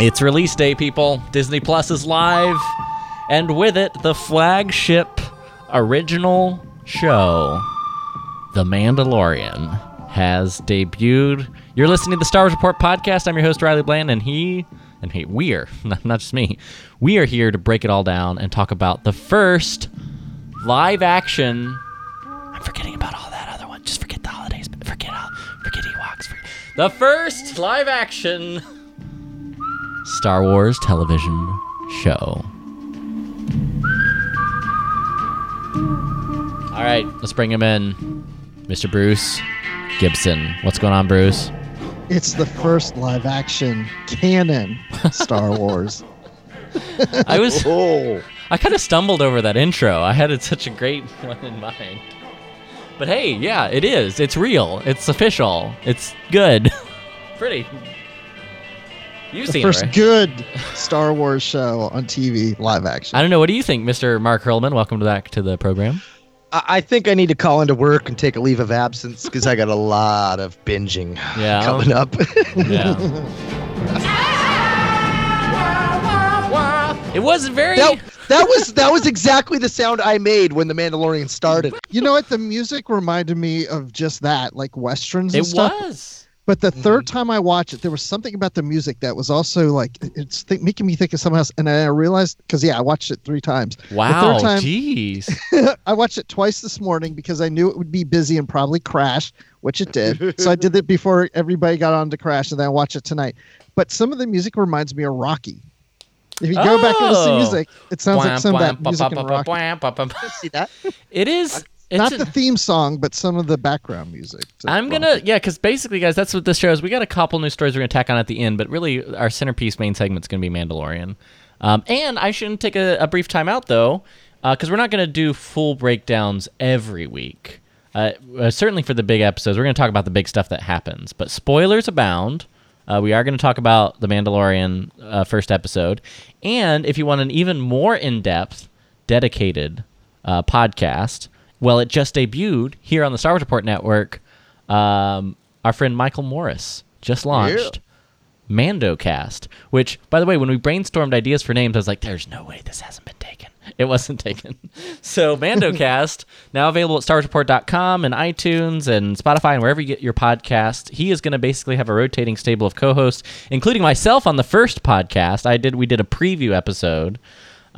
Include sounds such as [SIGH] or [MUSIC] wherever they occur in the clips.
It's release day, people. Disney Plus is live, and with it, the flagship original show, The Mandalorian, has debuted. You're listening to the Star Wars Report podcast. I'm your host, Riley Bland, and he, and he, we are, [LAUGHS] not just me, we are here to break it all down and talk about the first live action. I'm forgetting about all that other one. Just forget the holidays. Forget all, forget Ewoks. Forget, the first live action Star Wars television show. All right, let's bring him in. Mr. Bruce Gibson. What's going on, Bruce? It's the first live action canon Star [LAUGHS] Wars. I was [LAUGHS] Oh, I kind of stumbled over that intro. I had such a great [LAUGHS] one in mind. But hey, yeah, it is. It's real. It's official. It's good. Pretty. You've The seen first it, right? good Star Wars show on TV live action. I don't know. What do you think, Mr. Mark Hurlman? Welcome back to the program. I I think I need to call into work and take a leave of absence because I got a lot of binging [LAUGHS] Yeah. coming up. Yeah. [LAUGHS] it was very. that, that was that was exactly the sound I made when the Mandalorian started. You know what? The music reminded me of just that, like westerns and It stuff. was. But the third mm-hmm. time I watched it, there was something about the music that was also like it's th- making me think of something else. And I realized because yeah, I watched it three times. Wow. third time- Jeez. [LAUGHS] I watched it twice this morning because I knew it would be busy and probably crash, which it did. so I did it [LAUGHS] before everybody got on to crash, and then I watched it tonight. But some of the music reminds me of Rocky. If you go back and listen to Oh. music, it sounds like some of that Bwam, music in Rocky. See that? [LAUGHS] It is. It's Not a- the theme song, but some of the background music. I'm gonna yeah, because basically, guys, that's what this show is. We got a couple new stories we're gonna tack on at the end, but really, our centerpiece main segment's gonna be Mandalorian. Um, and I shouldn't take a, a brief time out though, because we're not gonna do full breakdowns every week. Uh, uh, certainly for the big episodes, we're gonna talk about the big stuff that happens, but spoilers abound. Uh, we are going to talk about the Mandalorian uh, first episode, and if you want an even more in-depth, dedicated uh, podcast, well, it just debuted here on the Star Wars Report Network. Um, our friend Michael Morris just launched MandoCast, which, by the way, when we brainstormed ideas for names, I was like, "There's no way this hasn't been taken." [LAUGHS] It wasn't taken. [LAUGHS] So MandoCast [LAUGHS] now available at StarWarsReport.com and iTunes and Spotify and wherever you get your podcast. He is going to basically have a rotating stable of co-hosts, including myself on the first podcast. I did we did a preview episode.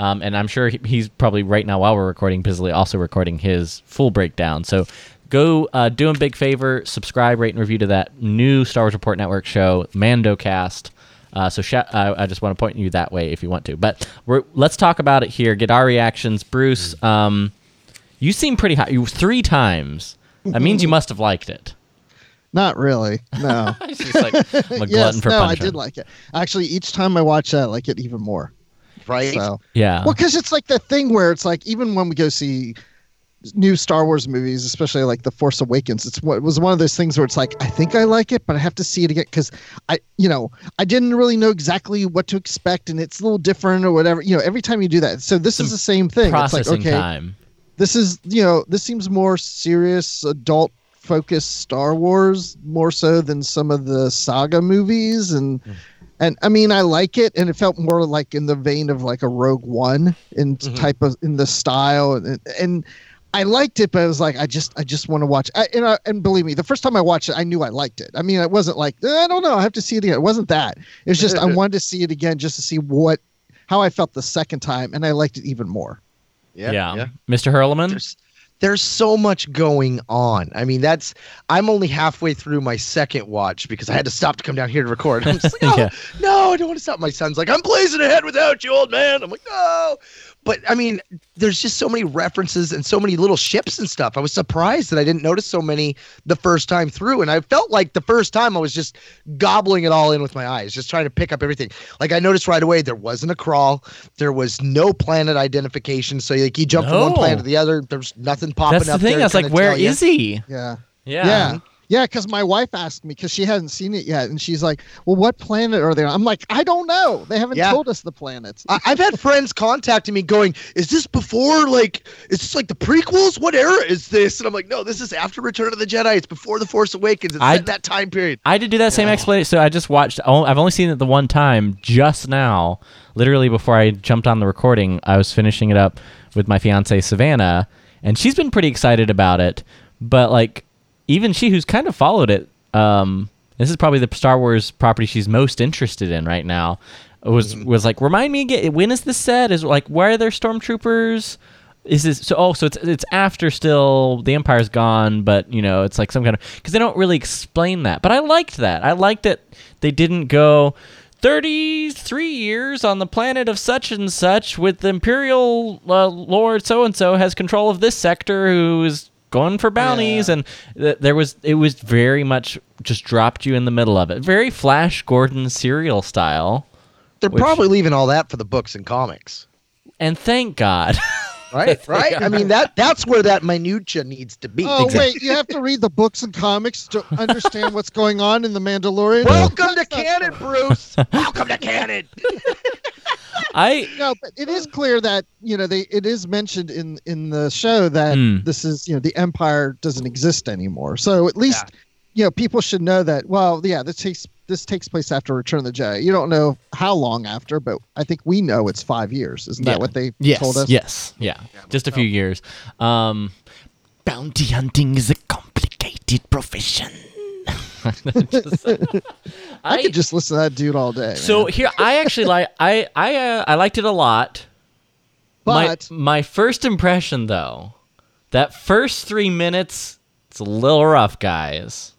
Um, and I'm sure he- he's probably right now while we're recording, busily also recording his full breakdown. So go uh, do him a big favor, subscribe, rate, and review to that new Star Wars Report Network show, MandoCast. Uh, so sh- uh, I just want to point you that way if you want to. But we're, let's talk about it here. Get our reactions, Bruce. Um, you seem pretty high. You three times. That means you [LAUGHS] must have liked it. Not really. No. [LAUGHS] Like I'm a glutton [LAUGHS] yes, no, I did like it. Actually, each time I watch that, I like it even more. Right? So, Yeah. well, because it's like the thing where it's like even when we go see new Star Wars movies, especially like The Force Awakens, it's what it was one of those things where it's like I think I like it, but I have to see it again because I, you know, I didn't really know exactly what to expect, and it's a little different or whatever. You know, every time you do that, so this Some is the same thing. It's like Processing okay, time. this is you know this seems more serious adult focused star wars more so than some of the saga movies and hmm. And i mean i like it and it felt more like in the vein of like a rogue one in Mhm. type of in the style and and I liked it, but I was like I just I just want to watch. I, and, I, and believe me, the first time I watched it, I knew I liked it. I mean, it wasn't like "Eh, I don't know, I have to see it again. It wasn't that. It was just I [LAUGHS] wanted to see it again just to see what how I felt the second time, and I liked it even more. Yeah. Mr. Hurleman? There's there's so much going on. I mean, that's I'm only halfway through my second watch because I had to stop to come down here to record. I'm just like, [LAUGHS] oh, Yeah. no, I don't want to stop. My son's like, I'm blazing ahead without you, old man. I'm like, no. But I mean, there's just so many references and so many little ships and stuff. I was surprised that I didn't notice so many the first time through. And I felt like the first time I was just gobbling it all in with my eyes, just trying to pick up everything. Like I noticed right away there wasn't a crawl, there was no planet identification. So like you jump from one planet to the other, there's nothing popping That's the up thing. there I was like, kinda where tell ya. is he? Yeah. Yeah. Yeah. Yeah, because my wife asked me because she hadn't seen it yet, and she's like, "Well, what planet are they on?" I'm like, "I don't know. They haven't Yeah. told us the planets." I, I've had friends contacting me going, "Is this before like is this like the prequels? What era is this?" And I'm like, "No, this is after Return of the Jedi. It's before the Force Awakens. It's I- in that time period." I did do that same explanation. So I just watched. I've only seen it the one time, just now. Literally before I jumped on the recording, I was finishing it up with my fiance Savannah, and she's been pretty excited about it. But like, even she, who's kind of followed it, um, this is probably the Star Wars property she's most interested in right now. Was was like, remind me again. When is this set? Is like, why are there stormtroopers? Is this so? Oh, so it's it's after still the Empire's gone, but you know it's like some kind of because they don't really explain that. But I liked that. I liked that they didn't go. 33 years on the planet of such and such with the imperial uh, lord so and so has control of this sector who is going for bounties Yeah. and th- there was it was very much just dropped you in the middle of it. Very flash gordon serial style. They're Which- probably leaving all that for the books and comics, and thank god [LAUGHS] right? [LAUGHS] right? I mean that that's where that minutia needs to be. oh wait, you have to read the books and comics to understand what's going on in the Mandalorian. Welcome to canon, Bruce. [LAUGHS] Welcome to canon. i [LAUGHS] No, but it is clear that you know they it is mentioned in in the show that Hmm. this is you know the Empire doesn't exist anymore. So at least you know people should know that. Well, yeah, this takes this takes place after Return of the Jedi. You don't know how long after, but I think we know it's five years. Isn't Yeah. that what they yes told us? yes yeah just a few years um bounty hunting is a complicated profession Just- [LAUGHS] I, could just listen to that dude all day. So man. here, I actually like [LAUGHS] I I uh, I liked it a lot. but my my first impression though, that first three minutes, it's a little rough, guys.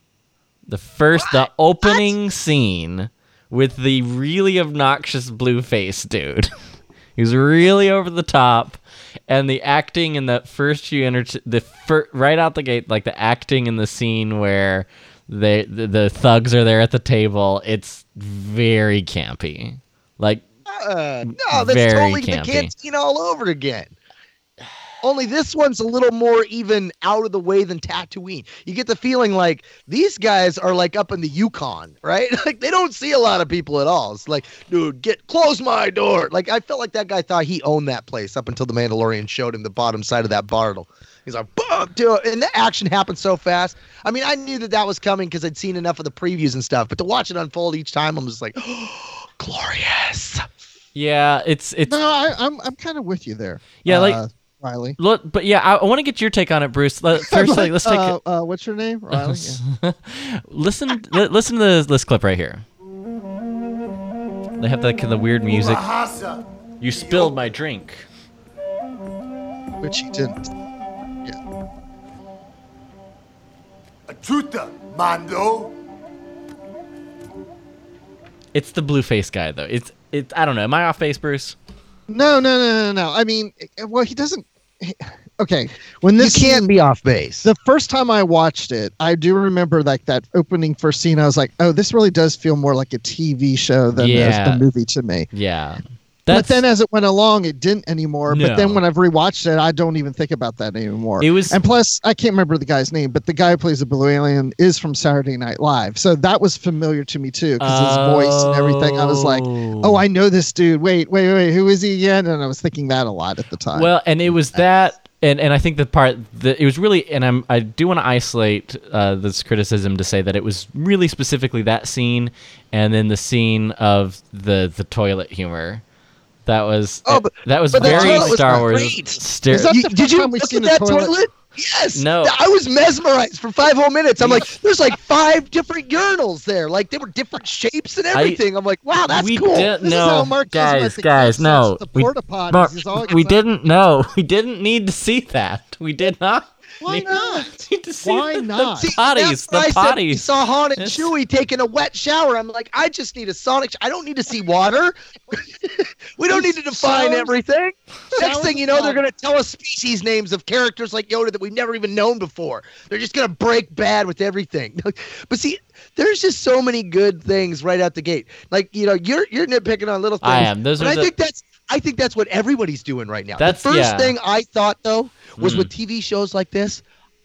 The first, the opening scene with the really obnoxious blue face dude. [LAUGHS] He's really over the top, and the acting in the first few inter- the fir- right out the gate, like the acting in the scene where they the, the thugs are there at the table. It's very campy. Like Uh, no, that's Very totally campy. the canteen all over again. Only this one's a little more even out of the way than Tatooine. You get the feeling like these guys are like up in the Yukon, right? [LAUGHS] Like they don't see a lot of people at all. It's like, dude, get close my door. Like I felt like that guy thought he owned that place up until the Mandalorian showed him the bottom side of that barrel. He's like, boom, do it. And the action happened so fast. I mean, I knew that that was coming because I'd seen enough of the previews and stuff. But to watch it unfold each time, I'm just like, [GASPS] glorious. yeah, it's it's no, I, I'm I'm kind of with you there. Yeah, like- uh, Riley. look, but yeah, I, I want to get your take on it, Bruce. Let, [LAUGHS] first, like, let's take uh, uh, what's your name, [LAUGHS] Riley? Yeah. listen li- listen to this, this clip right here. They have like the weird music. You spilled my drink. Which he didn't. Truta, Mando. It's the blue face guy though. It's it's I don't know. Am I off base, Bruce? No, no, no, no, no. I mean, well, he doesn't. Okay, when You this can't be off base. the first time I watched it, I do remember like that opening first scene. I was like, oh, this really does feel more like a TV show than Yeah. a movie to me. Yeah. But then as it went along, it didn't anymore. But then when I've rewatched it, I don't even think about that anymore. It was- and plus, I can't remember the guy's name, but the guy who plays the blue alien is from Saturday Night Live, so that was familiar to me too because his voice and everything. I was like, oh, I know this dude. Wait, wait, wait, who is he again? And I was thinking that a lot at the time. Well, and it was that, and, and I think the part that it was really, and I'm I do want to isolate uh, this criticism to say that it was really specifically that scene, and then the scene of the the toilet humor. That was Oh, but- that was but the very was Star Wars. great. Star- Is that You- the did you time we've look seen at that toilet? toilet? Yes. No. I was mesmerized for five whole minutes. I'm like, [LAUGHS] there's like five different urinals there. Like they were different shapes and everything. I'm like, wow, that's we cool. didn't This is know, how Mark does him at guys, guys, no, the we, porta potties Mark, is all we didn't know, [LAUGHS] we didn't need to see that. We did not. Why not? [LAUGHS] Need to see Why the, not? the See, potties, that's the what uh, I said. We potties. saw Han and It's- Chewie taking a wet shower. I'm like, I just need a Sonic. I don't need to see water. [LAUGHS] we don't need to define Showers- everything. Next thing you of know, they're going to tell us species names of characters like Yoda that we've never even known before. They're just going to break bad with everything. [LAUGHS] but see, there's just so many good things right out the gate. Like you know, you're you're nitpicking on little things. I am. Those but are I the- think that's I think that's what everybody's doing right now. That's- the first yeah. thing I thought though was Mm. with TV shows like this,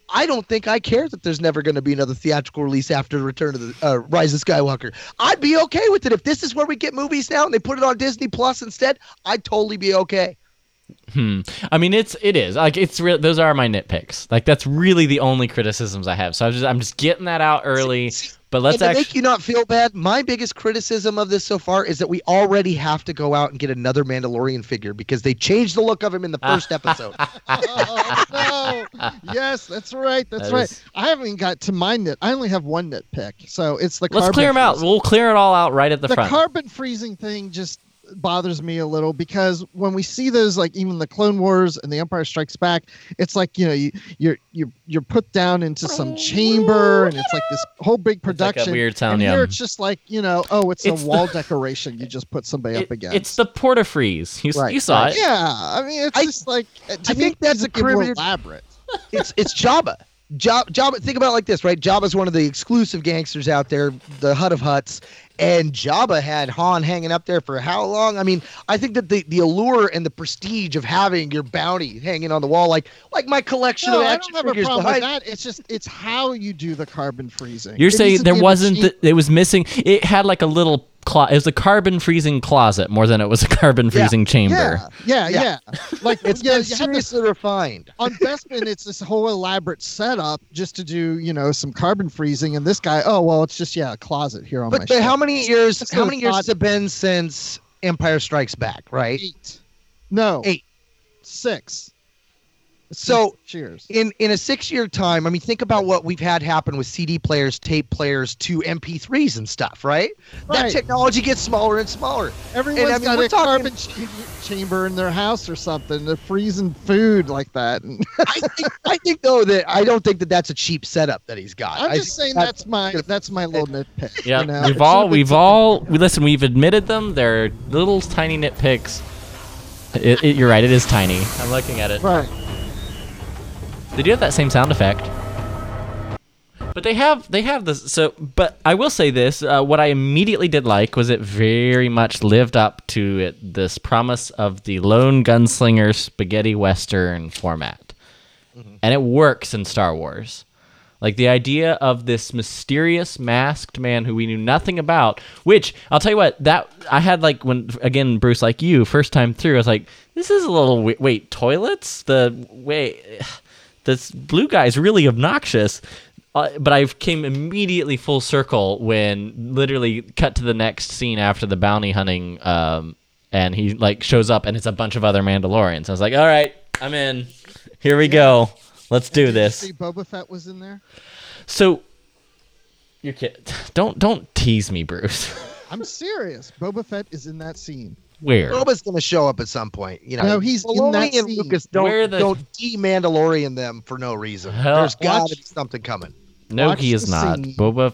I don't think I care that there's never going to be another theatrical release after Return of the uh, Rise of Skywalker. I'd be okay with it if this is where we get movies now and they put it on Disney Plus instead. I'd totally be okay. Hmm. I mean, it's it is like it's real. Those are my nitpicks. Like that's really the only criticisms I have. So I'm just I'm just getting that out early. But let's and to actually. make you not feel bad, my biggest criticism of this so far is that we already have to go out and get another Mandalorian figure because they changed the look of him in the first episode. [LAUGHS] oh, no. Yes, that's right. That's That right. is- I haven't even got to my nit. I only have one nitpick. So it's the Let's clear them out. freezing. We'll clear it all out right at the, the front. The carbon freezing thing just bothers me a little because when we see those like even the clone wars and the empire strikes back it's like you know you you're you're, you're put down into some chamber and it's like this whole big It's like production a weird sound. and Yeah. here it's just like you know oh it's, It's a the- wall [LAUGHS] decoration you just put somebody It- up against it's the portafreeze. You, Right, you saw right. it. yeah i mean it's I- just like uh, to I me, think that's a get more Caribbean- elaborate it's it's Jabba. Jabba, Jabba, think about it like this, right? Jabba's one of the exclusive gangsters out there, the Hutt of Hutts, and Jabba had Han hanging up there for how long? I mean, I think that the, the allure and the prestige of having your bounty hanging on the wall, like like my collection no, of I don't have a figures problem with that. It's just it's how you do the carbon freezing. You're It saying there wasn't. machine- The, it was missing. It had like a little. Clo- it was a carbon freezing closet more than it was a carbon freezing chamber. Yeah, yeah, Yeah. yeah. Like It's yeah, been you this seriously refined. [LAUGHS] on Bespin, it's this whole elaborate setup just to do, you know, some carbon freezing. And this guy, oh well, it's just yeah, a closet here on my. But, but how many years? That's How many years odd. has it been since Empire Strikes Back? Right. Eight. No. Eight. Six. It's So- [LAUGHS] cheers. in in a six year time, I mean, think about what we've had happen with CD players, tape players to MP3s and stuff, right? That technology gets smaller and smaller. Everyone's I mean, got we're a talking- carbon ch- chamber in their house or something. They're freezing food like that. And [LAUGHS] I think, I think though that I don't think that that's a cheap setup that he's got. I'm I just think saying that's- that's my that's my little nitpick. [LAUGHS] Yeah, you know? we've all we've all we listen. We've admitted them. They're little tiny nitpicks. It, it, you're right. It is tiny. I'm looking at it. right. They do have that same sound effect. But they have they have this so but I will say this uh, what I immediately did like was it very much lived up to it, this promise of the lone gunslinger spaghetti western format. And it works in Star Wars. Like the idea of this mysterious masked man who we knew nothing about, which I'll tell you what, that I had like when again Bruce like you first time through, I was like, this is a little wait, wait toilets. The wait, this blue guy is really obnoxious. Uh, but I came immediately full circle when literally cut to the next scene after the bounty hunting, um, and he like shows up and it's a bunch of other Mandalorians. I was like, all right, I'm in. Here we go. Let's do Did you this. See, Boba Fett was in there. So, your kid, [SIGHS] don't don't tease me, Bruce. [LAUGHS] I'm serious. Boba Fett is in that scene. Where? Boba's going to show up at some point. You know, No, he's in that and scene. Lucas don't Where the- don't de-Mandalorian them for no reason. Hell, There's got to be something coming. No, watch he is not. scene. Boba.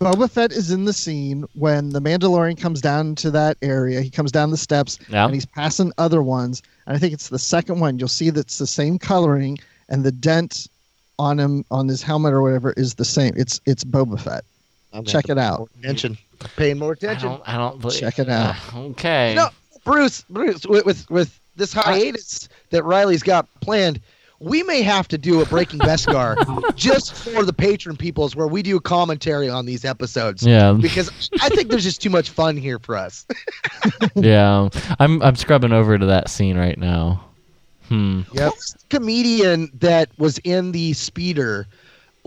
Boba Fett is in the scene when the Mandalorian comes down to that area. He comes down the steps Yeah. and he's passing other ones. And I think it's the second one. You'll see that's the same coloring and the dent on him on his helmet or whatever is the same. It's it's Boba Fett. I'm Check it out. more Attention. Paying more I attention. don't. I don't believe. Check it out. Uh, [SIGHS] okay. No, Bruce, Bruce, with, with with this hiatus that Riley's got planned, we may have to do a Breaking Beskar [LAUGHS] just for the patron peoples, where we do commentary on these episodes. Yeah. Because I think there's just too much fun here for us. [LAUGHS] yeah. I'm I'm scrubbing over to that scene right now. Hmm. Yep. Comedian that was in the speeder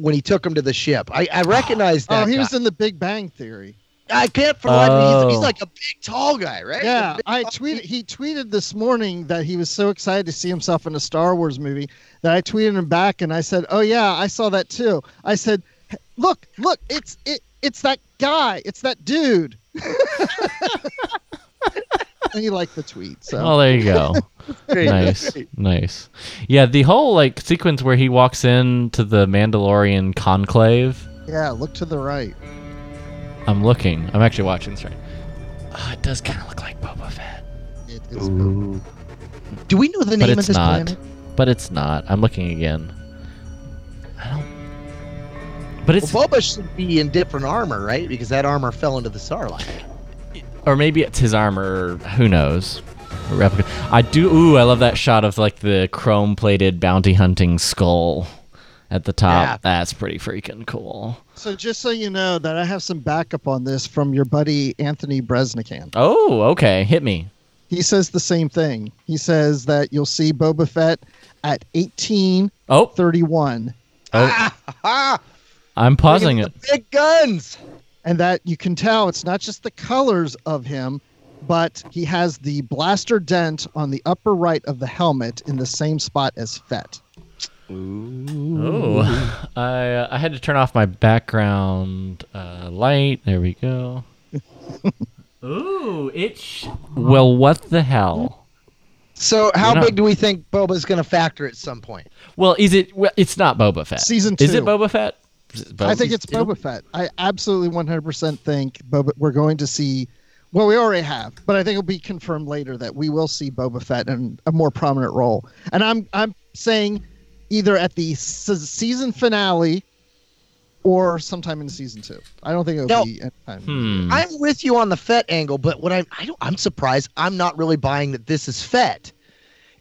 when he took him to the ship. I, I recognize oh, that. oh, he guy. was in the Big Bang Theory. I can't for the life. He's, Oh. he's like a big, tall guy, right? Yeah, I tweeted. He tweeted this morning that he was so excited to see himself in a Star Wars movie that I tweeted him back and I said, "Oh yeah, I saw that too." I said, "Look, look, it's it, it's that guy, it's that dude." [LAUGHS] and he liked the tweet. So Oh, there you go. [LAUGHS] Great. nice, nice. Yeah, the whole like sequence where he walks into the Mandalorian conclave. yeah, look to the right. I'm looking. I'm actually watching this right. Oh, it does kind of look like Boba Fett, It is Do we know the but name of it's this not. planet? But it's not. I'm looking again. I don't. But it's Well, Boba should be in different armor, right? Because that armor fell into the Sarlacc. Or maybe it's his armor. Who knows? A replica. I do. Ooh, I love that shot of like the chrome-plated bounty hunting skull. at the top. Yeah. That's pretty freaking cool. So just so you know that I have some backup on this from your buddy Anthony Breznican. Oh, okay. Hit me. He says the same thing. He says that you'll see Boba Fett at 1831 Oh, Ah, I'm pausing it. big guns. And that you can tell it's not just the colors of him, but he has the blaster dent on the upper right of the helmet in the same spot as Fett. Ooh. Oh, [LAUGHS] I uh, I had to turn off my background uh, light. There we go. [LAUGHS] Ooh, it's well. What the hell? So, how not- big do we think Boba's going to factor at some point? Well, is it? Well, it's not Boba Fett. Season two. Is it. Boba Fett? Is I think it's Boba Fett. I absolutely 100% think Boba. We're going to see. Well, we already have, but I think it'll be confirmed later that we will see Boba Fett in a more prominent role. And I'm I'm saying either at the se- season finale or sometime in season two. I don't think it'll No. be anytime. Hmm. I'm with you on the Fett angle, but what I'm I don't I'm surprised I'm not really buying that this is Fett.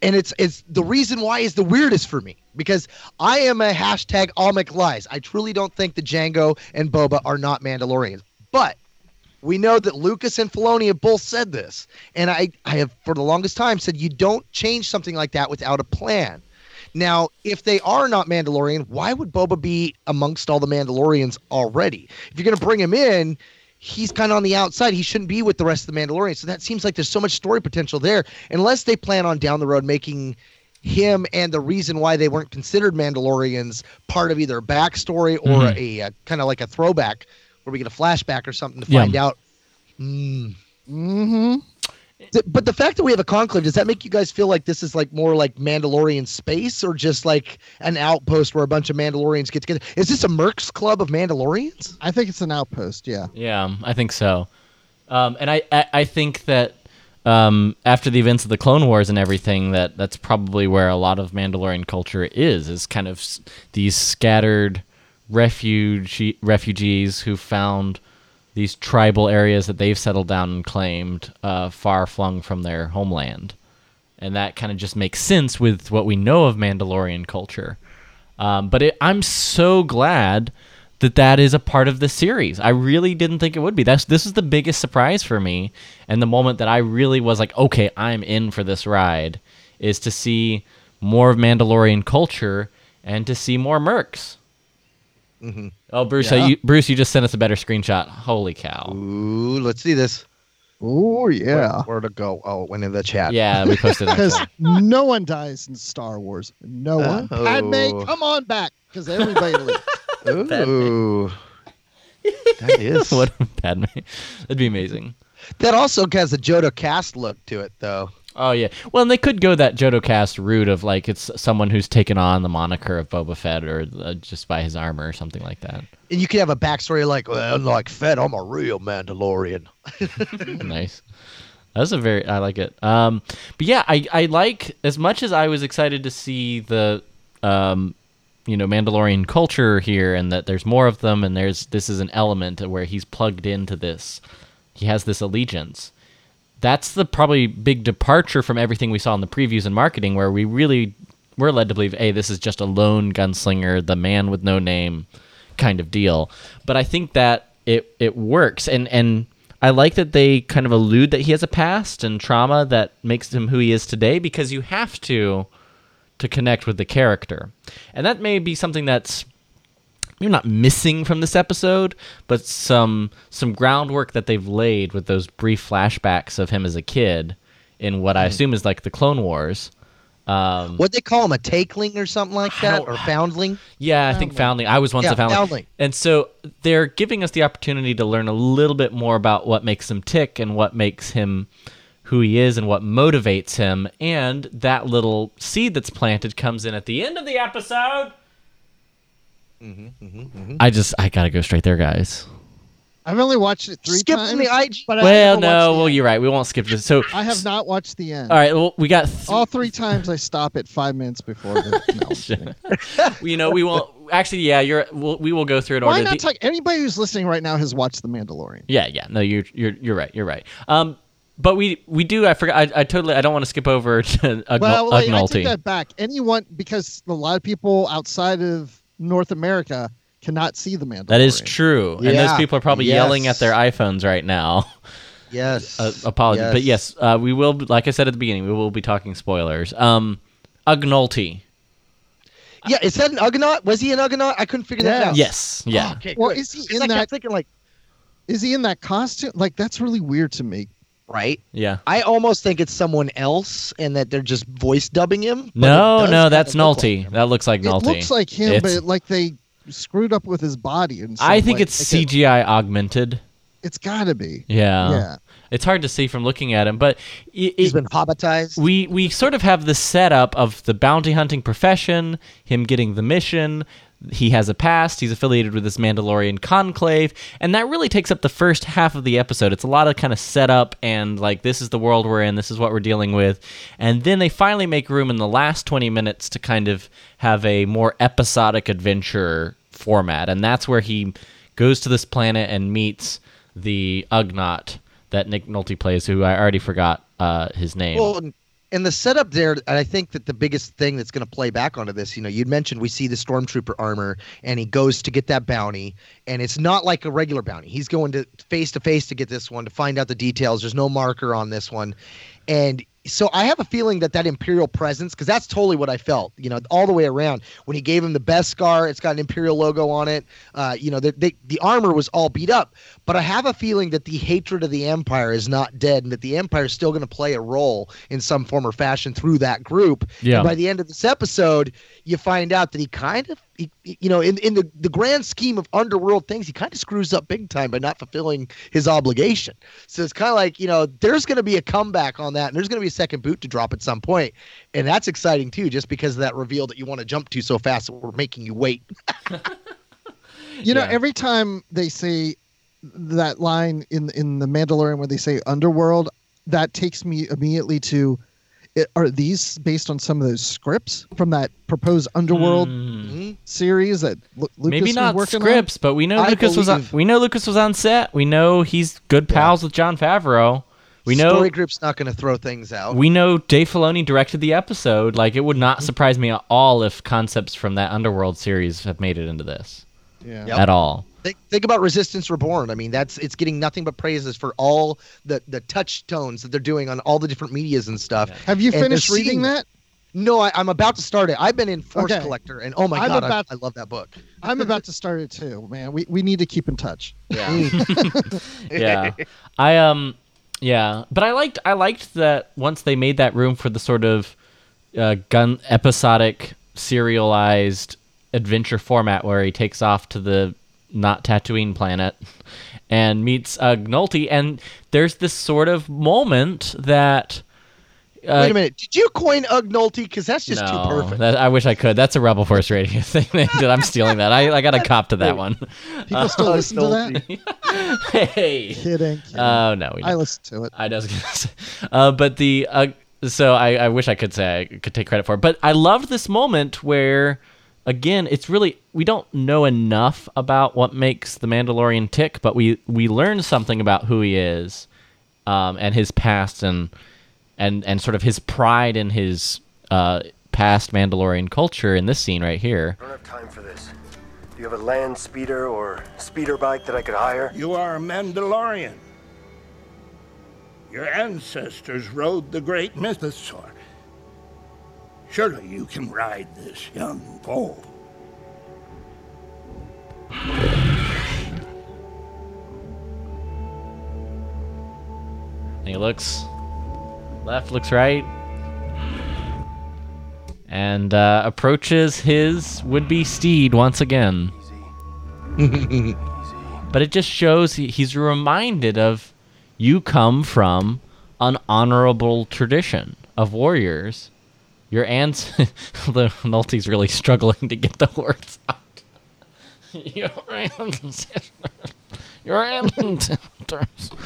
And it's it's the reason why is the weirdest for me because I am a hashtag all lies. I truly don't think that Jango and Boba are not Mandalorians. But we know that Lucas and Filoni have both said this. And I, I have for the longest time said you don't change something like that without a plan. Now, if they are not Mandalorian, why would Boba be amongst all the Mandalorians already? If you're going to bring him in, he's kind of on the outside. He shouldn't be with the rest of the Mandalorians. So that seems like there's so much story potential there. Unless they plan on down the road making him and the reason why they weren't considered Mandalorians part of either a backstory or Mhm. a, uh kind of like a throwback where we get a flashback or something to Yeah. find out. Mm. Mm-hmm. Th- But the fact that we have a conclave, does that make you guys feel like this is like more like Mandalorian space or just like an outpost where a bunch of Mandalorians get together? Is this a Mercs club of Mandalorians? I think it's an outpost. Yeah. Yeah, I think so. Um, and I, I, I think that um, after the events of the Clone Wars and everything, that that's probably where a lot of Mandalorian culture is, is kind of s- these scattered refuge refugees who found these tribal areas that they've settled down and claimed, uh, far flung from their homeland, and that kind of just makes sense with what we know of Mandalorian culture. Um, but it, I'm so glad that that is a part of the series. I really didn't think it would be. That's this is the biggest surprise for me, and the moment that I really was like, okay, I'm in for this ride, is to see more of Mandalorian culture and to see more mercs. Mhm. Oh, Bruce, Yeah. you, Bruce, you just sent us a better screenshot. Holy cow! Ooh, let's see this. Oh yeah. Where, where to go? Oh, it went in the chat. Yeah, we posted it. [LAUGHS] Because no one dies in Star Wars. No one. Oh. Padme, come on back. Because everybody [LAUGHS] lives. Ooh. that is. [LAUGHS] what a bad that'd be amazing. That also has a Jodo Kast look to it, though. Oh yeah. Well, and they could go that Jodo Kast route of like it's someone who's taken on the moniker of Boba Fett or uh, just by his armor or something like that. And you could have a backstory like, well, unlike Fett, I'm a real Mandalorian. [LAUGHS] nice. That's a very I like it. Um, but yeah, I I like as much as I was excited to see the um, you know, Mandalorian culture here and that there's more of them and there's this is an element where he's plugged into this. He has this allegiance. That's the probably big departure from everything we saw in the previews and marketing where we really were led to believe, hey, this is just a lone gunslinger, the man with no name kind of deal. But I think that it it works and and I like that they kind of allude that he has a past and trauma that makes him who he is today because you have to to connect with the character. And that may be something that's maybe not missing from this episode, but some some groundwork that they've laid with those brief flashbacks of him as a kid in what I assume is like the Clone Wars. Um, What they call him, a takeling or something like that, or foundling? yeah, I think Foundling. I was once Yeah, a Foundling. Foundling. And so they're giving us the opportunity to learn a little bit more about what makes him tick and what makes him who he is and what motivates him. And that little seed that's planted comes in at the end of the episode. Mm-hmm, mm-hmm, mm-hmm. I just, I gotta go straight there, guys. I've only watched it three Skip times. from the IG. But I well, no, the well, end. you're right. We won't skip this. So, I have not watched the end. all right, well, we got. Th- All three times I stop at five minutes before the. [LAUGHS] No, I'm [LAUGHS] you know, we won't. Actually, yeah, you're. We'll, we will go through it. Why order. not The- talk? Anybody who's listening right now has watched The Mandalorian. Yeah, yeah. No, you're you're you're right. You're right. Um, but we we do. I forgot. I, I totally. I don't want to skip over [LAUGHS] to Ugn- Well, wait, I Ugnulty. take that back. Anyone, because a lot of people outside of North America cannot see the Mandalorian. That is true, and those people are probably Yes. yelling at their iPhones right now. [LAUGHS] Yes. uh, apologies, but yes, uh, we will. Like I said at the beginning, we will be talking spoilers. Um, Ugnulty. Yeah, is that an Ugnaught? Was he an Ugnaught? I couldn't figure that out. Yes, yeah. Oh, okay, Well, good. is he in that? I kept that- thinking like, Is he in that costume? Like that's really weird to me. Right? Yeah. I almost think it's someone else and that they're just voice dubbing him. No, no, kinda that's look like Nulty. that looks like It Nulty. looks like him, It's- but like they screwed up with his body. And some I think way. it's Like, it- CGI augmented. It's gotta be. Yeah. Yeah. It's hard to see from looking at him, but it, He's it- been hobbitized. we we sort of have the setup of the bounty hunting profession, him getting the mission. He has a past. He's affiliated with this Mandalorian conclave, and that really takes up the first half of the episode. It's a lot of kind of setup and like this is the world we're in, this is what we're dealing with, and then they finally make room in the last twenty minutes to kind of have a more episodic adventure format, and that's where he goes to this planet and meets the Ugnaught that Nick Nolte plays, who I already forgot uh, his name. Well, and- the setup there, I think that the biggest thing that's going to play back onto this, you know, you'd mentioned we see the stormtrooper armor, and he goes to get that bounty, and it's not like a regular bounty. He's going to face to face to get this one to find out the details. There's no marker on this one, and so I have a feeling that that imperial presence, because that's totally what I felt, you know, all the way around. When he gave him the Beskar, it's got an imperial logo on it. Uh, you know, the, the the armor was all beat up, but I have a feeling that the hatred of the empire is not dead, and that the empire is still going to play a role in some form or fashion through that group. Yeah. And by the end of this episode, you find out that he kind of, he, you know, in in the the grand scheme of underworld things, he kind of screws up big time by not fulfilling his obligation. So it's kind of like, you know, there's going to be a comeback on that, and there's going to be a second boot to drop at some point, and that's exciting too, just because of that reveal that you want to jump to so fast that we're making you wait. [LAUGHS] You know, Yeah. every time they say that line in in the Mandalorian where they say underworld, that takes me immediately to it, are these based on some of those scripts from that proposed underworld Hmm. Mhm. series that Lu- Lucas Maybe was not working scripts, but we know I Lucas was on. We know Lucas was on set. We know he's good pals with Jon Favreau. We know. Story group's not going to throw things out. We know Dave Filoni directed the episode. Like it would not surprise me at all if concepts from that Underworld series have made it into this. Yeah. Yep. at all. Think, think about Resistance Reborn. I mean, that's it's getting nothing but praises for all the the touchstones that they're doing on all the different medias and stuff. Yeah. Have you And finished reading seeing- that? No, I, I'm about to start it. I've been in Force Okay. Collector, and oh my I'm god, about- I, I love that book. I'm about to start it too, man. We we need to keep in touch. Yeah. [LAUGHS] [LAUGHS] yeah. I um yeah, but I liked I liked that once they made that room for the sort of uh, gun episodic serialized adventure format where he takes off to the not Tatooine planet and meets uh, Gnulty and there's this sort of moment that uh, Wait a minute, did you coin Ugnulty? Because that's just no, too perfect. that- I wish I could. That's a Rebel Force Radio [LAUGHS] thing. they did. I'm stealing that. I, I got to cop to that one. People still listen to that. [LAUGHS] hey. Kidding. kidding. Oh no, we I listen to it. I was gonna say, uh, but the uh, so I, I wish I could say I could take credit for it, but I loved this moment where, again, it's really we don't know enough about what makes the Mandalorian tick, but we we learn something about who he is, um, and his past and and and sort of his pride in his uh, past Mandalorian culture in this scene right here. I don't have time for this. Do you have a land speeder or speeder bike that I could hire? You are a Mandalorian. Your ancestors rode the great mythosaur. Surely you can ride this young foal. And he looks left, looks right, and uh, approaches his would-be steed once again. [LAUGHS] But it just shows he, he's reminded of you come from an honorable tradition of warriors. Your ants, [LAUGHS] the Nulty's really struggling to get the words out. Your ancestors, your ancestors. [LAUGHS]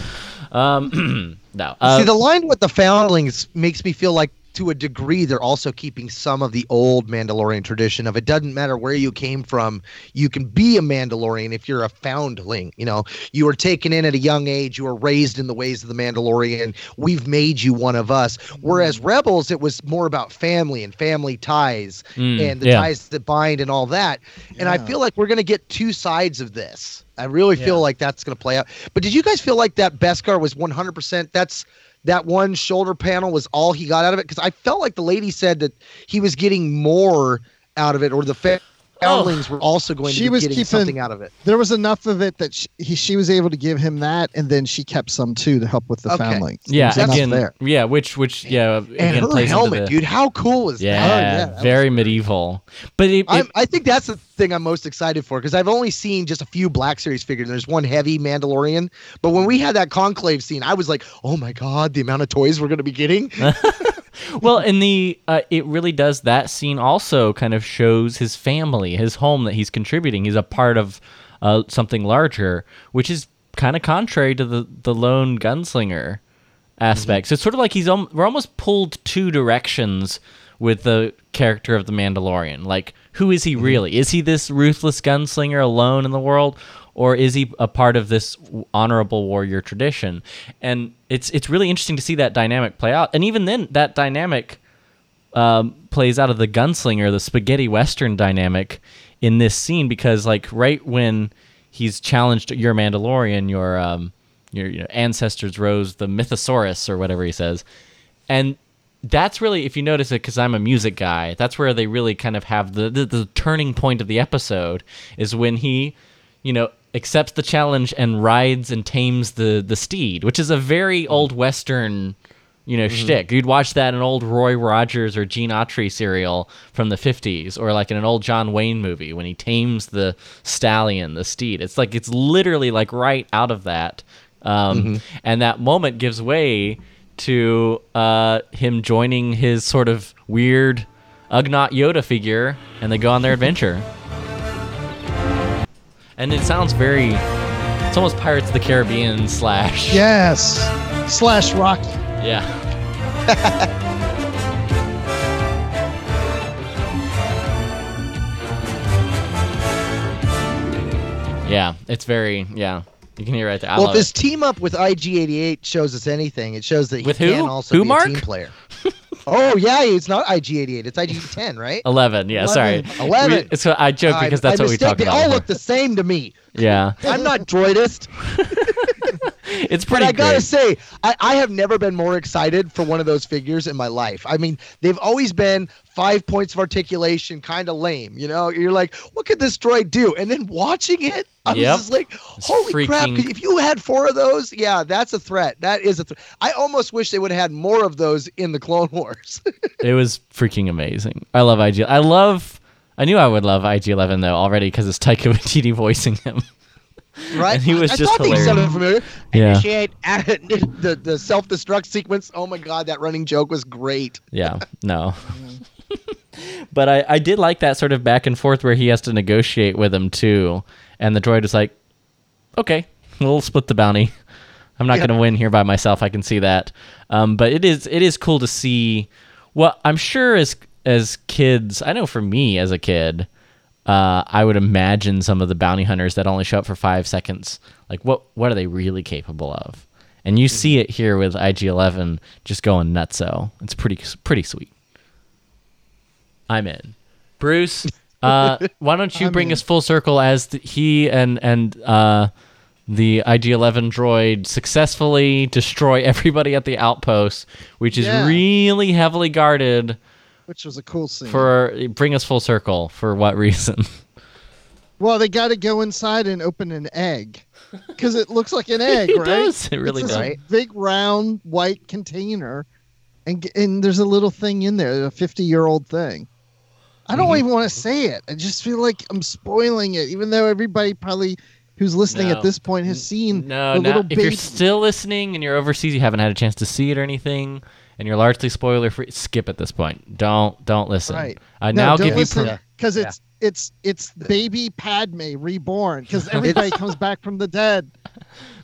Um, [CLEARS THROAT] no. Uh, See, the line with the foundlings makes me feel like to a degree, they're also keeping some of the old Mandalorian tradition of it doesn't matter where you came from, you can be a Mandalorian if you're a foundling. You know, you were taken in at a young age, you were raised in the ways of the Mandalorian. We've made you one of us. Whereas Rebels, it was more about family and family ties Mm, and the yeah. ties that bind and all that. And I feel like we're going to get two sides of this. I really Yeah. feel like that's going to play out. But did you guys feel like that Beskar was 100%? That's that one shoulder panel was all he got out of it because I felt like the lady said that he was getting more out of it, or the fa- oh. foundlings were also going She to be was getting keeping- something out of it. There was enough of it that she, he, she was able to give him that, and then she kept some too to help with the Okay. family. Yeah, There was enough again, there. yeah, which which yeah, And again her plays helmet, the, dude, how cool is Yeah, that? Oh, yeah, that very medieval. But it, it- I'm, I think that's the thing I'm most excited for because I've only seen just a few Black Series figures. There's one heavy Mandalorian, but when we had that conclave scene, I was like, "Oh my god, the amount of toys we're going to be getting!" [LAUGHS] [LAUGHS] well, and the uh, it really does that scene also kind of shows his family, his home that he's contributing. He's a part of uh, something larger, which is kind of contrary to the the lone gunslinger aspect. So it's sort of like he's al- we're almost pulled two directions with the character of the Mandalorian. Like, who is he really? Is he this ruthless gunslinger alone in the world, or is he a part of this honorable warrior tradition? And it's it's really interesting to see that dynamic play out. And even then, that dynamic um, plays out of the gunslinger, the spaghetti western dynamic in this scene because like right when he's challenged your Mandalorian, your um, your you know, ancestors rose the Mythosaurus or whatever he says, and that's really if you notice it because I'm a music guy. That's where they really kind of have the, the the turning point of the episode is when he, you know. Accepts the challenge and rides and tames the the steed, which is a very old western you know, shtick. You'd watch that in an old Roy Rogers or Gene Autry serial from the 50s, or like in an old John Wayne movie when he tames the stallion, the steed. It's like, it's literally like right out of that. Um, And that moment gives way to uh, him joining his sort of weird Ugnaught Yoda figure, and they go on their adventure. And it sounds very. It's almost Pirates of the Caribbean slash. Yes, slash Rocky. Yeah. [LAUGHS] yeah, it's very yeah. You can hear right there. I well, if this it. team up with IG88 shows us anything, it shows that he With who? can also Who, be Mark? a team player. [LAUGHS] oh yeah, it's not IG88, it's IG10, right? Eleven. Yeah, sorry. 11. We- so I joke because that's I what we mistake- talk They about. all look the same to me. yeah, I'm not droidist. [LAUGHS] it's But pretty. I gotta great. say, I, I have never been more excited for one of those figures in my life. I mean, they've always been five points of articulation, kind of lame. You know, you're like, what could this droid do? And then watching it, I Yep. was just like, holy crap! If you had four of those, yeah, that's a threat. That is a threat. I almost wish they would have had more of those in the Clone Wars. [LAUGHS] It was freaking amazing. I love IG. I love. I knew I would love IG Eleven though already because it's Taika Waititi voicing him. [LAUGHS] right? And he was I, just I thought these hilarious. sounded familiar. Yeah. Initiate [LAUGHS] the the self destruct sequence. Oh my god, that running joke was great. [LAUGHS] Yeah, no. [LAUGHS] but I, I did like that sort of back and forth where he has to negotiate with him too. And the droid is like, okay, we'll split the bounty. I'm not Yeah. going to win here by myself. I can see that. Um, but it is it is cool to see. Well, I'm sure as as kids, I know for me as a kid, uh, I would imagine some of the bounty hunters that only show up for five seconds. Like, what what are they really capable of? And you see it here with IG11 just going nutso. It's pretty pretty sweet. I'm in. Bruce, uh, why don't you bring in. us full circle as the, he and and uh, the IG-11 droid successfully destroy [LAUGHS] everybody at the outpost, which is Yeah. really heavily guarded. Which was a cool scene. For bring us full circle. For what reason? [LAUGHS] well, they got to go inside and open an egg because it looks like an [LAUGHS] egg, It right? does. It really it's does. big round white container, and and there's a little thing in there, a 50 year old thing. I Mm-hmm. don't even want to say it. I just feel like I'm spoiling it, even though everybody probably who's listening No. at this point has seen No, the no. little If baby. you're still listening and you're overseas, you haven't had a chance to see it or anything, and you're largely spoiler free, skip at this point. Don't don't listen. Right. I no, now don't give you listen per- because it's it's it's baby Padme reborn because [LAUGHS] everybody comes back from the dead.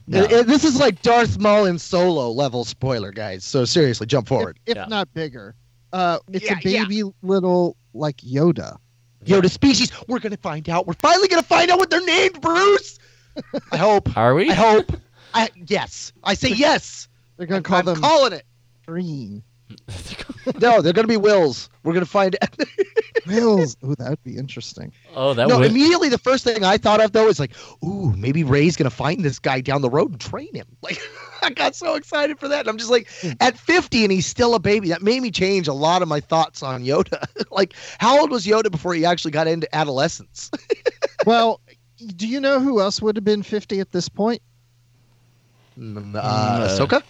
No. [LAUGHS] It- it- this is like Darth Maul in Solo level spoiler, guys. So seriously, jump forward. if Yeah. not bigger. Uh, it's Yeah, a yeah. baby little like Yoda. Yoda species. We're gonna find out. We're finally gonna find out what they're named, Bruce. I hope. Are we? I hope. I yes. I say yes. They're gonna I'm, call I'm them calling it. Green. [LAUGHS] No, they're gonna be Wills. We're gonna find. [LAUGHS] Wills. Ooh, that would be interesting. oh, that no, would. immediately the first thing I thought of though is like, ooh, maybe Rey's gonna find this guy down the road and train him. [LAUGHS] Like, I got so excited for that. And I'm just like, at 50 and he's still a baby. That made me change a lot of my thoughts on Yoda. like, how old was Yoda before he actually got into adolescence? Well, do you know who else would have been 50 at this point? uh, uh, Ahsoka.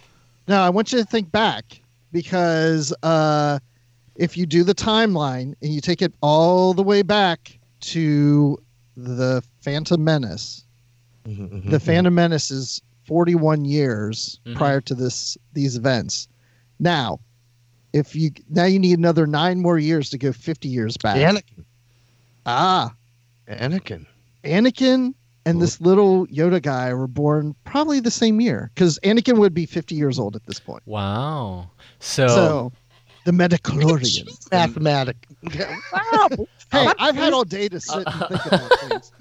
No, I want you to think back because uh, if you do the timeline and you take it all the way back to the Phantom Menace, Mm-hmm. the Phantom Menace is 41 years Mhm. prior to this these events. Now, if you now you need another nine more years to go 50 years back. Anakin. ah, Anakin. Anakin and this little Yoda guy were born probably the same year because Anakin would be 50 years old at this point. wow. So, So, the midi-chlorians. [LAUGHS] Mathematic. [LAUGHS] Hey, I've had all day to sit and think about [LAUGHS] things.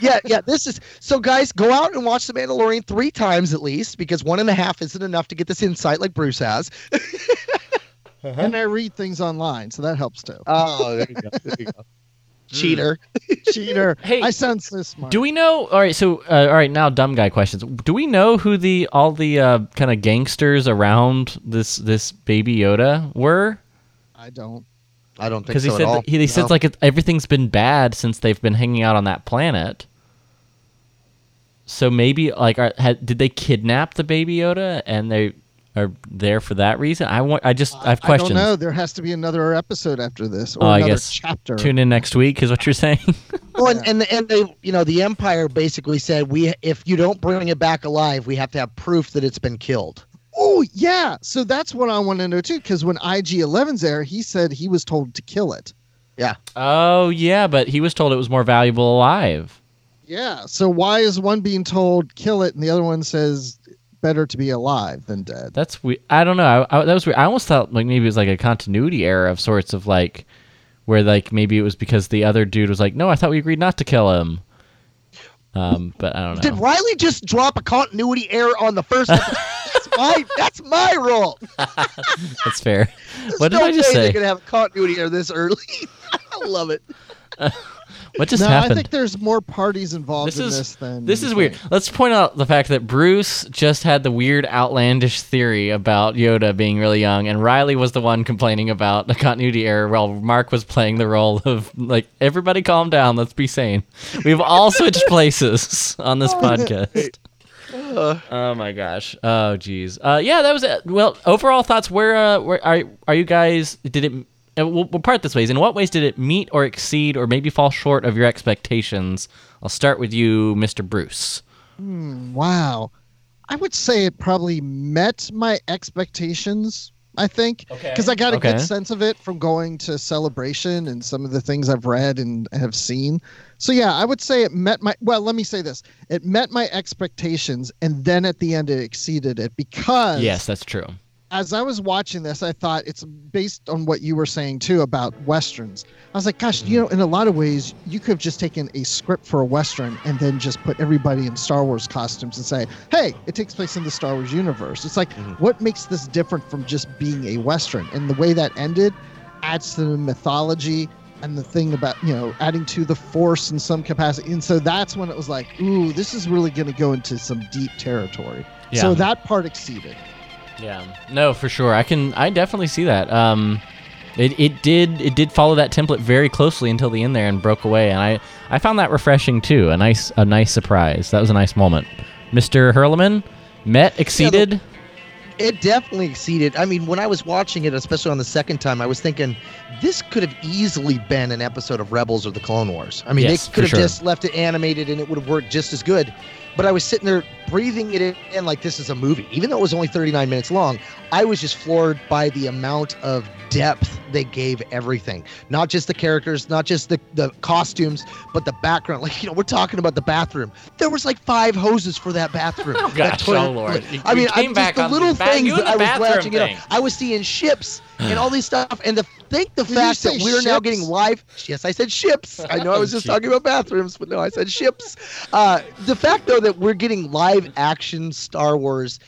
yeah, yeah. This is so, guys. Go out and watch The Mandalorian three times at least, because one and a half isn't enough to get this insight like Bruce has. Uh-huh. And I read things online, so that helps too. Oh, there you go. There you go. Cheater. [LAUGHS] Cheater. Hey, I sound so smart. do we know? All right. So, uh, all right. Now, dumb guy questions. Do we know who the all the uh, kind of gangsters around this this baby Yoda were? I don't. I don't think Because so he at said all. he, he said No. like it, everything's been bad since they've been hanging out on that planet. So maybe like are, had, did they kidnap the baby Yoda and they are there for that reason? I want. I just I have I questions. don't know. There has to be another episode after this, or Oh, I another guess chapter. Tune in next week is what you're saying. [LAUGHS] Well, and, and and they, you know, the Empire basically said we, if you don't bring it back alive, we have to have proof that it's been killed. Oh yeah. So that's what I want to know too, because when IG 11's there, he said he was told to kill it. Yeah. Oh yeah, but he was told it was more valuable alive. Yeah. So why is one being told kill it and the other one says better to be alive than dead? That's we. I don't know. I, I, that was weird. I almost thought like maybe it was like a continuity error of sorts of like where like maybe it was because the other dude was like, no, I thought we agreed not to kill him. Um, but I don't know. Did Riley just drop a continuity error on the first? that's my that's my role. [LAUGHS] That's fair. There's what did no I just say? They're gonna have a continuity error this early. [LAUGHS] I love it. [LAUGHS] What just no, happened? I think there's more parties involved This in is- this than This is weird. think. Let's point out the fact that Bruce just had the weird, outlandish theory about Yoda being really young, and Riley was the one complaining about the continuity error while Mark was playing the role of, like, everybody calm down, let's be sane. We've all switched [LAUGHS] places on this podcast. Oh my gosh. Oh geez. Uh, yeah, that was it. Well, overall thoughts. Where, uh, where are are you guys? Did it? Uh, we'll, we'll part this ways. In what ways did it meet or exceed, or maybe fall short of your expectations? I'll start with you, Mr. Bruce. Wow. I would say it probably met my expectations, I think. Okay. Because I got a Okay. good sense of it from going to Celebration and some of the things I've read and have seen. So, yeah, I would say it met my, well, let me say this it met my expectations, and then at the end it exceeded it because Yes, that's true. As I was watching this, I thought it's based on what you were saying too about westerns. I was like, gosh, you mm-hmm. know, in a lot of ways, you could have just taken a script for a western and then just put everybody in Star Wars costumes and say, hey, it takes place in the Star Wars universe. It's like, mm-hmm. what makes this different from just being a western? And the way that ended adds to the mythology and the thing about you know adding to the force in some capacity and so that's when it was like ooh this is really going to go into some deep territory Yeah. so that part exceeded Yeah. No, for sure. I can. I definitely see that. Um, it, it did it did follow that template very closely until the end there and broke away, and I I found that refreshing too. A nice a nice surprise. That was a nice moment. Mr. Hurleman met exceeded. It definitely exceeded. I mean, when I was watching it, especially on the second time, I was thinking this could have easily been an episode of Rebels or the Clone Wars. I mean, Yes, they could have sure. just left it animated and it would have worked just as good. But I was sitting there breathing it in like this is a movie. Even though it was only 39 minutes long, I was just floored by the amount of depth they gave everything. Not just the characters, not just the, the costumes, but the background. [LAUGHS] Like, you know, we're talking about the bathroom. There was like five hoses for that bathroom. Oh, [LAUGHS] That gosh, oh, Lord. You- I mean, I, back just the little back- things that I was latching it up. I was seeing ships and all these stuff. And the think the Did fact that we're now getting live. Yes, I said ships. [LAUGHS] I know I was just Gee. talking about bathrooms, but no, I said ships. Uh, the fact though that we're getting live action Star Wars,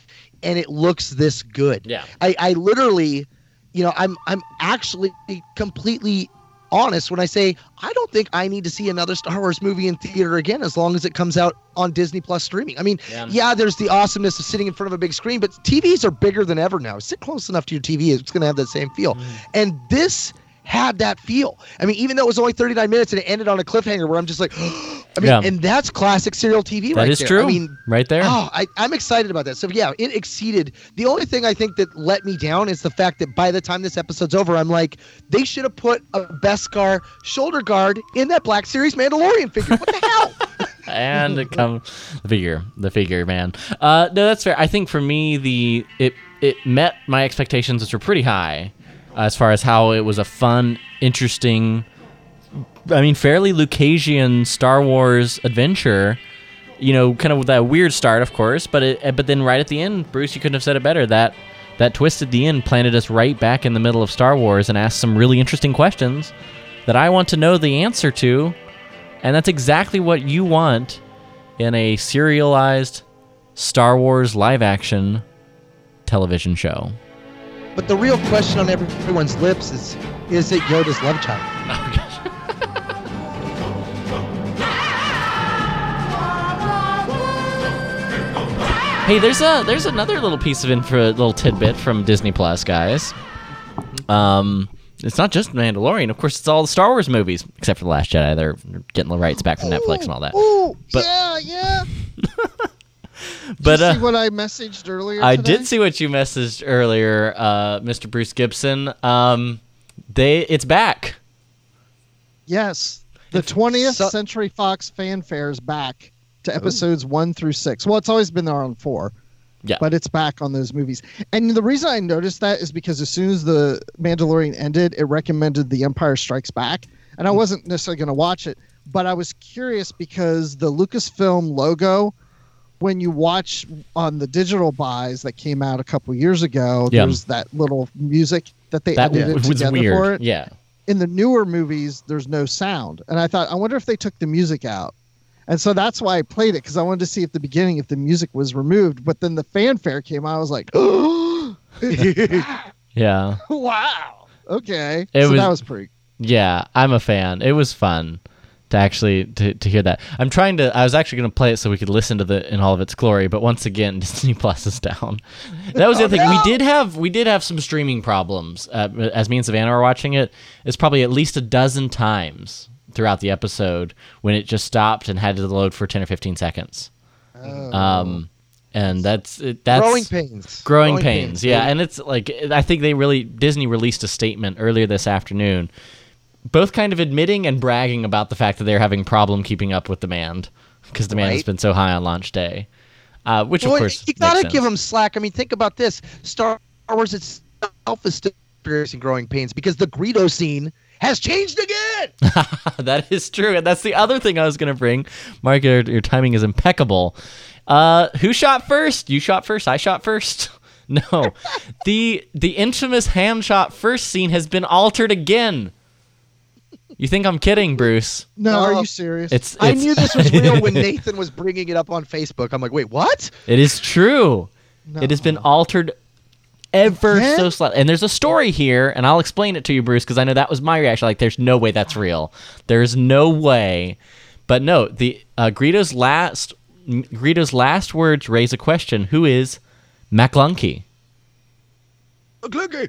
and it looks this good. Yeah. I, I literally, you know, I'm I'm actually completely honest when I say I don't think I need to see another Star Wars movie in theater again as long as it comes out on Disney Plus streaming. I mean, Yeah. yeah, there's the awesomeness of sitting in front of a big screen, but TVs are bigger than ever now. Sit close enough to your TV, it's going to have that same feel. Mm. And this had that feel. I mean, even though it was only 39 minutes and it ended on a cliffhanger where I'm just like, [GASPS] I mean, Yeah. and that's classic serial TV That right is there. true. I mean, right there. Oh, I, I'm excited about that. So yeah, it exceeded. The only thing I think that let me down is the fact that by the time this episode's over, I'm like, they should have put a Beskar shoulder guard in that Black Series Mandalorian figure. What the hell? [LAUGHS] [LAUGHS] and it come the figure, the figure, man. Uh, no, that's fair. I think for me, the it it met my expectations, which were pretty high, uh, as far as how it was a fun, interesting, I mean, fairly Lucasian Star Wars adventure. You know, kind of with that weird start, of course, but it, eh, but then right at the end, Bruce, you couldn't have said it better. That that twist at the end planted us right back in the middle of Star Wars and asked some really interesting questions that I want to know the answer to. And that's exactly what you want in a serialized Star Wars live action television show. But the real question on everyone's lips is, is it Yoda's love child? [LAUGHS] Hey, there's a there's another little piece of info, little tidbit from Disney Plus, guys. Um, it's not just Mandalorian, of course. It's all the Star Wars movies, except for the Last Jedi. They're getting the rights back from Netflix and all that. Oh, But- yeah, yeah. [LAUGHS] But Did you see uh, what I messaged earlier? I today? did see what you messaged earlier, uh, Mr. Bruce Gibson. Um, they it's back. Yes, the 20th So- Century Fox fanfare is back to episodes one through six. Well, it's always been there on four. Yeah. But it's back on those movies. And the reason I noticed that is because as soon as the Mandalorian ended, it recommended The Empire Strikes Back. And I hmm. wasn't necessarily going to watch it, but I was curious because the Lucasfilm logo, when you watch on the digital buys that came out a couple years ago, Yeah. there's that little music that they That edited was together weird. for it Yeah. in the newer movies there's no sound and i thought i wonder if they took the music out and so that's why i played it because i wanted to see at the beginning if the music was removed but then the fanfare came out i was like [GASPS] oh Yeah. [LAUGHS] wow okay It so was- that was pretty Yeah, I'm a fan. It was fun to actually to, to hear that. I'm trying to. I was actually going to play it so we could listen to the in all of its glory, but once again, [LAUGHS] Disney Plus is down. That was the other thing. We did have we did have some streaming problems. Uh, as me and Savannah were watching it, it's probably at least a dozen times throughout the episode when it just stopped and had to load for 10 or 15 seconds. Um, and that's it- that's growing pains. growing, pains, yeah and it's like i think they really disney released a statement earlier this afternoon both kind of admitting and bragging about the fact that they're having problem keeping up with demand because demand has been so high on launch day uh, which of course you gotta give them slack. I mean, think about this: Star Wars itself is still experiencing growing pains because the Greedo scene has changed again. [LAUGHS] that is true and that's the other thing i was going to bring. Mark your, your timing is impeccable. Uh, who shot first? You shot first i shot first? [LAUGHS] No. The the infamous Han shot first scene has been altered again. You think i'm kidding bruce? No are you serious? It's, I knew this was real when [LAUGHS] Nathan was bringing it up on Facebook. I'm like, wait, what? It is true. It has been altered ever Again? so slightly. And there's a story here, and I'll explain it to you, Bruce, because I know that was my reaction. Like, there's no way that's real. There's no way. But no, the uh, Greedo's last Greedo's last words raise a question: Who is Maclunkey? Clinky.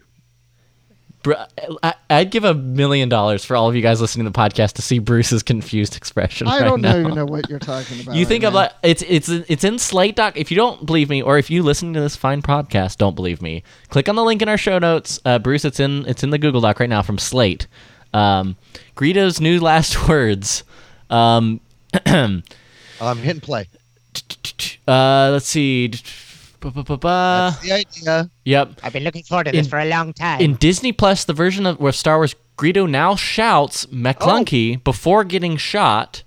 Bru- I, I'd give a million dollars for all of you guys listening to the podcast to see Bruce's confused expression. i right don't now. even know what you're talking about You think right I'm now. like it's it's it's in Slate Doc. If you don't believe me, or if you listen to this fine podcast don't believe me, click on the link in our show notes, uh, Bruce. It's in it's in the Google Doc right now from Slate. Um, Greedo's new last [LAUGHS] words. Um, [CLEARS THROAT] I'm hitting play. Uh, let's see. Ba-ba-ba-ba. That's the idea. Yep. I've been looking forward to this In- for a long time. In Disney Plus, the version of where Star Wars Greedo now shouts Maclunkey Oh. before getting shot.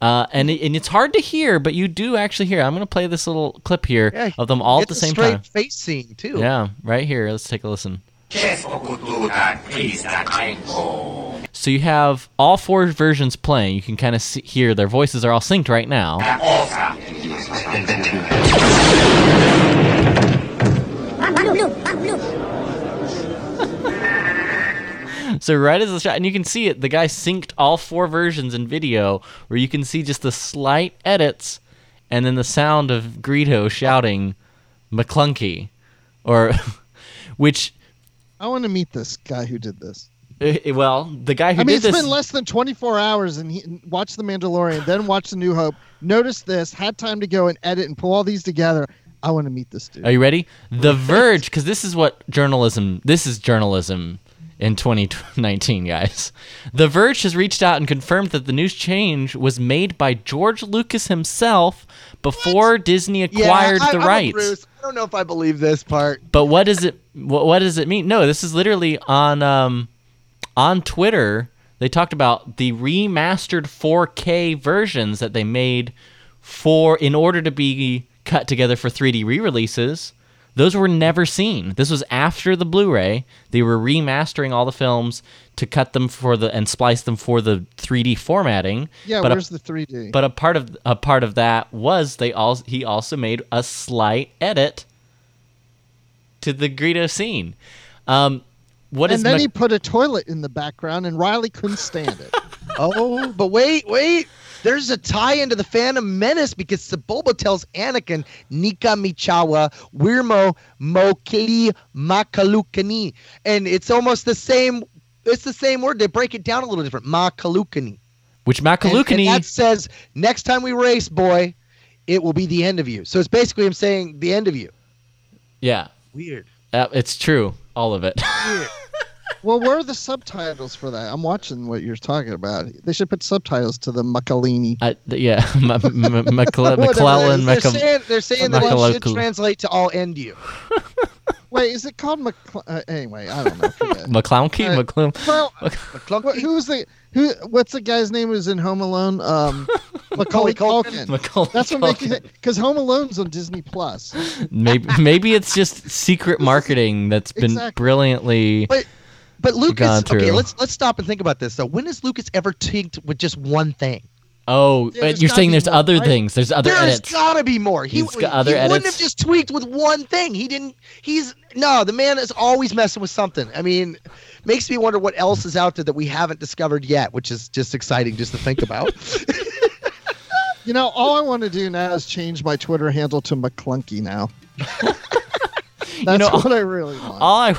Uh, and, it, and it's hard to hear, but you do actually hear. I'm going to play this little clip here Yeah, of them all at the It's a same straight time. face scene too. Yeah, right here. Let's take a listen. So you have all four versions playing. You can kind of see, hear their voices are all synced right now. [LAUGHS] So right as the shot, and you can see it, the guy synced all four versions in video, where you can see just the slight edits, and then the sound of Greedo shouting, "Maclunkey," or [LAUGHS] which, I want to meet this guy who did this. eh, well, the guy who I mean, it's this. been less than 24 hours, and he watched The Mandalorian, then watched The New Hope, noticed this, had time to go and edit and pull all these together. I want to meet this dude. Are you ready? The Verge, because this is what journalism. This is journalism in 2019, guys. The Verge has reached out and confirmed that the news change was made by George Lucas himself before Disney acquired I, the a rights. Don't know if I believe this part. But what does it? What, what does it mean? No, this is literally on um, on Twitter. They talked about the remastered 4K versions that they made for in order to be cut together for 3D re-releases. Those were never seen. This was after the Blu-ray. They were remastering all the films to cut them for the and splice them for the 3D formatting. yeah, but a- where's the 3D? but a part of a part of that was they all he also made a slight edit to the Greedo scene. Um, what is and then Mc- he put a toilet in the background, and Riley couldn't stand it. [LAUGHS] Oh, but wait, wait. There's a tie into the Phantom Menace because Sebulba tells Anakin, Nika Michawa, Wirmo Mokedi Makalukani. And it's almost the same. It's the same word. They break it down a little different. Makalukani. which And, and Makalukani that says, next time we race, boy, it will be the end of you. So it's basically him saying the end of you. yeah Weird. uh, it's true all of it [LAUGHS] well, where are the subtitles for that? I'm watching what you're talking about. They should put subtitles to the Makalini. uh, yeah M- M- M- Macla- McClellan They're Macam- saying, they're saying that it should translate to all end you. [LAUGHS] Wait, is it called Macl- uh, Anyway, I don't know. forget [LAUGHS] it. Uh, McClown well, [LAUGHS] Maclunkey. what, who's the who? What's the guy's name who's in Home Alone? Um, Macaulay Culkin. Culkin. Macaulay That's what makes Culkin. it because Home Alone's on Disney Plus. maybe maybe it's just secret marketing that's been Exactly. brilliantly But but Lucas, gone okay, let's let's stop and think about this though. When has Lucas ever tinked with just one thing? oh Yeah, there's you're saying there's more, other right? things there's other There's edits gotta be more. He, He's got other he wouldn't have just tweaked with one thing. He didn't. He's no. The man is always messing with something. I mean, makes me wonder what else is out there that we haven't discovered yet, which is just exciting just to think about. [LAUGHS] You know, all I want to do now is change my Twitter handle to Maclunkey now. [LAUGHS] That's know, what I really want. all I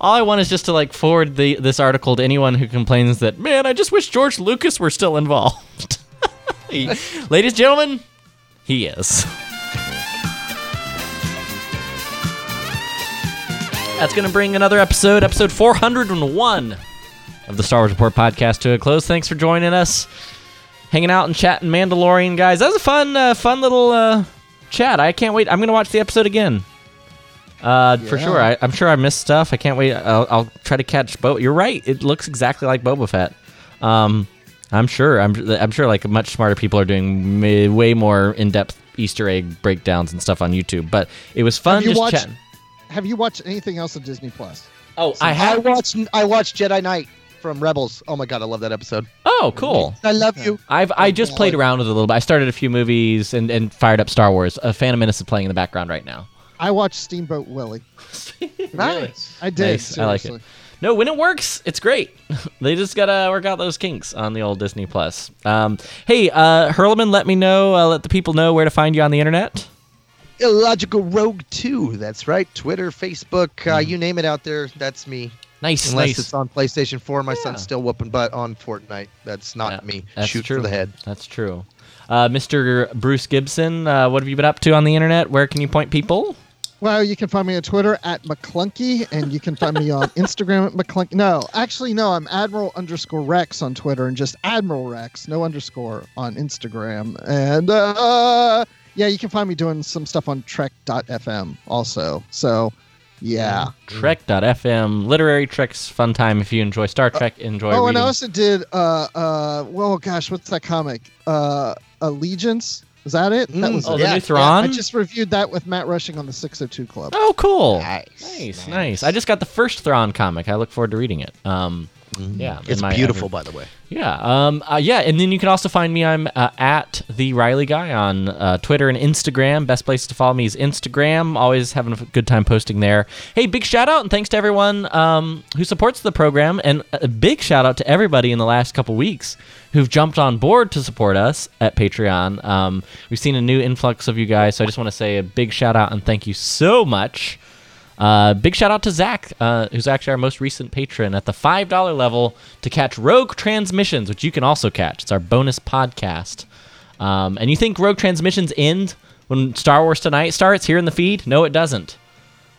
all I want is just to like forward the this article to anyone who complains that man, I just wish George Lucas were still involved. [LAUGHS] He- ladies and gentlemen, he is. That's going to bring another episode, episode 401 of the Star Wars Report podcast to a close. Thanks for joining us, hanging out and chatting Mandalorian, guys. That was a fun, uh, fun little uh, chat. I can't wait. I'm going to watch the episode again. Uh, for sure. I, I'm sure I missed stuff. I can't wait. I'll, I'll try to catch Bo. You're right. It looks exactly like Boba Fett. Um, I'm sure. I'm, I'm sure. Like much smarter people are doing ma- way more in-depth Easter egg breakdowns and stuff on YouTube. But it was fun Have you just watched- chatting. Have you watched anything else on Disney Plus? Oh, I I have. watched. I watched Jedi Night from Rebels. Oh my god, I love that episode. Oh, cool. I love you. I've I just played around with it a little bit. I started a few movies and, and fired up Star Wars. A Phantom Menace is playing in the background right now. I watched Steamboat Willie. [LAUGHS] Nice. I did. Nice. I like it. seriously. No, when it works, it's great. [LAUGHS] they just gotta work out those kinks on the old Disney Plus. Um, hey, uh, Hurlman, let me know. Uh, let the people know where to find you on the internet. Illogical Rogue 2. That's right. Twitter, Facebook, uh, you name it out there. That's me. Nice, Unless nice. it's on PlayStation 4, my Yeah. son's still whooping butt on Fortnite. That's not Yeah, me. that's Shoot true. for the head. That's true. Uh, Mr. Bruce Gibson, uh, what have you been up to on the internet? Where can you point people? Well, you can find me on Twitter at Maclunkey, and you can find me on Instagram at Maclunkey. No, actually, no, I'm Admiral underscore Rex on Twitter, and just Admiral Rex, no underscore on Instagram. And uh, yeah, you can find me doing some stuff on Trek.fm also. So, yeah. Trek.fm, literary treks, fun time if you enjoy Star Trek, enjoy oh, and. I also did. Uh, uh, well, gosh, what's that comic? Uh, Allegiance. Is that it? That Mm, was oh, it. the Yeah, new yeah, I just reviewed that with Matt Rushing on the 602 Club. oh, cool. Nice, nice, nice. nice. I just got the first Thrawn comic. I look forward to reading it. Um, yeah, It's beautiful, by the way. Yeah, um, uh, yeah, and then you can also find me. I'm uh, at the Riley Guy on uh, Twitter and Instagram. Best place to follow me is Instagram. Always having a good time posting there. Hey, big shout out and thanks to everyone um, who supports the program, and a big shout out to everybody in the last couple weeks who've jumped on board to support us at Patreon. Um, we've seen a new influx of you guys, so I just want to say a big shout out and thank you so much. Uh, big shout out to Zach, uh, who's actually our most recent patron at the $5 level to catch Rogue Transmissions, which you can also catch. It's our bonus podcast. Um, and you think Rogue Transmissions end when Star Wars Tonight starts here in the feed? No, it doesn't.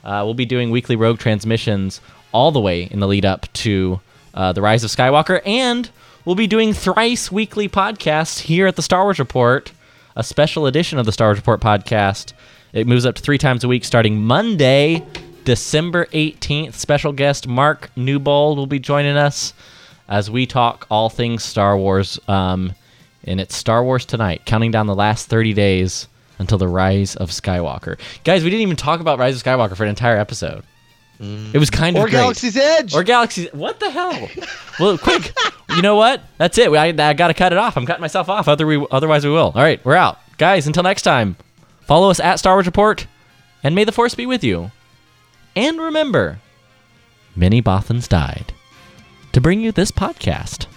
Uh, we'll be doing weekly Rogue Transmissions all the way in the lead up to uh, The Rise of Skywalker. And we'll be doing thrice weekly podcasts here at the Star Wars Report, a special edition of the Star Wars Report podcast. It moves up to three times a week starting Monday, December 18th. Special guest Mark Newbold will be joining us as we talk all things Star Wars. Um, and it's Star Wars Tonight, counting down the last 30 days until the Rise of Skywalker. Guys, we didn't even talk about Rise of Skywalker for an entire episode. It was kind of Or great. Galaxy's Edge. Or Galaxy's. What the hell? well, quick. You know what? That's it. I, I got to cut it off. I'm cutting myself off. Other we, otherwise, we will. All right, we're out. Guys, until next time, follow us at Star Wars Report, and may the Force be with you. And remember, many Bothans died to bring you this podcast.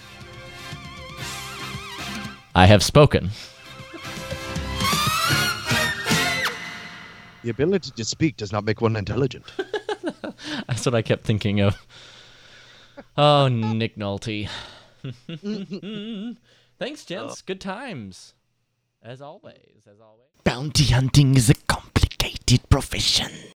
I have spoken. the ability to speak does not make one intelligent. [LAUGHS] That's what I kept thinking of. Oh, Nick Nolte. [LAUGHS] Thanks, gents. Oh. Good times. As always. As always. Bounty hunting is a complicated profession.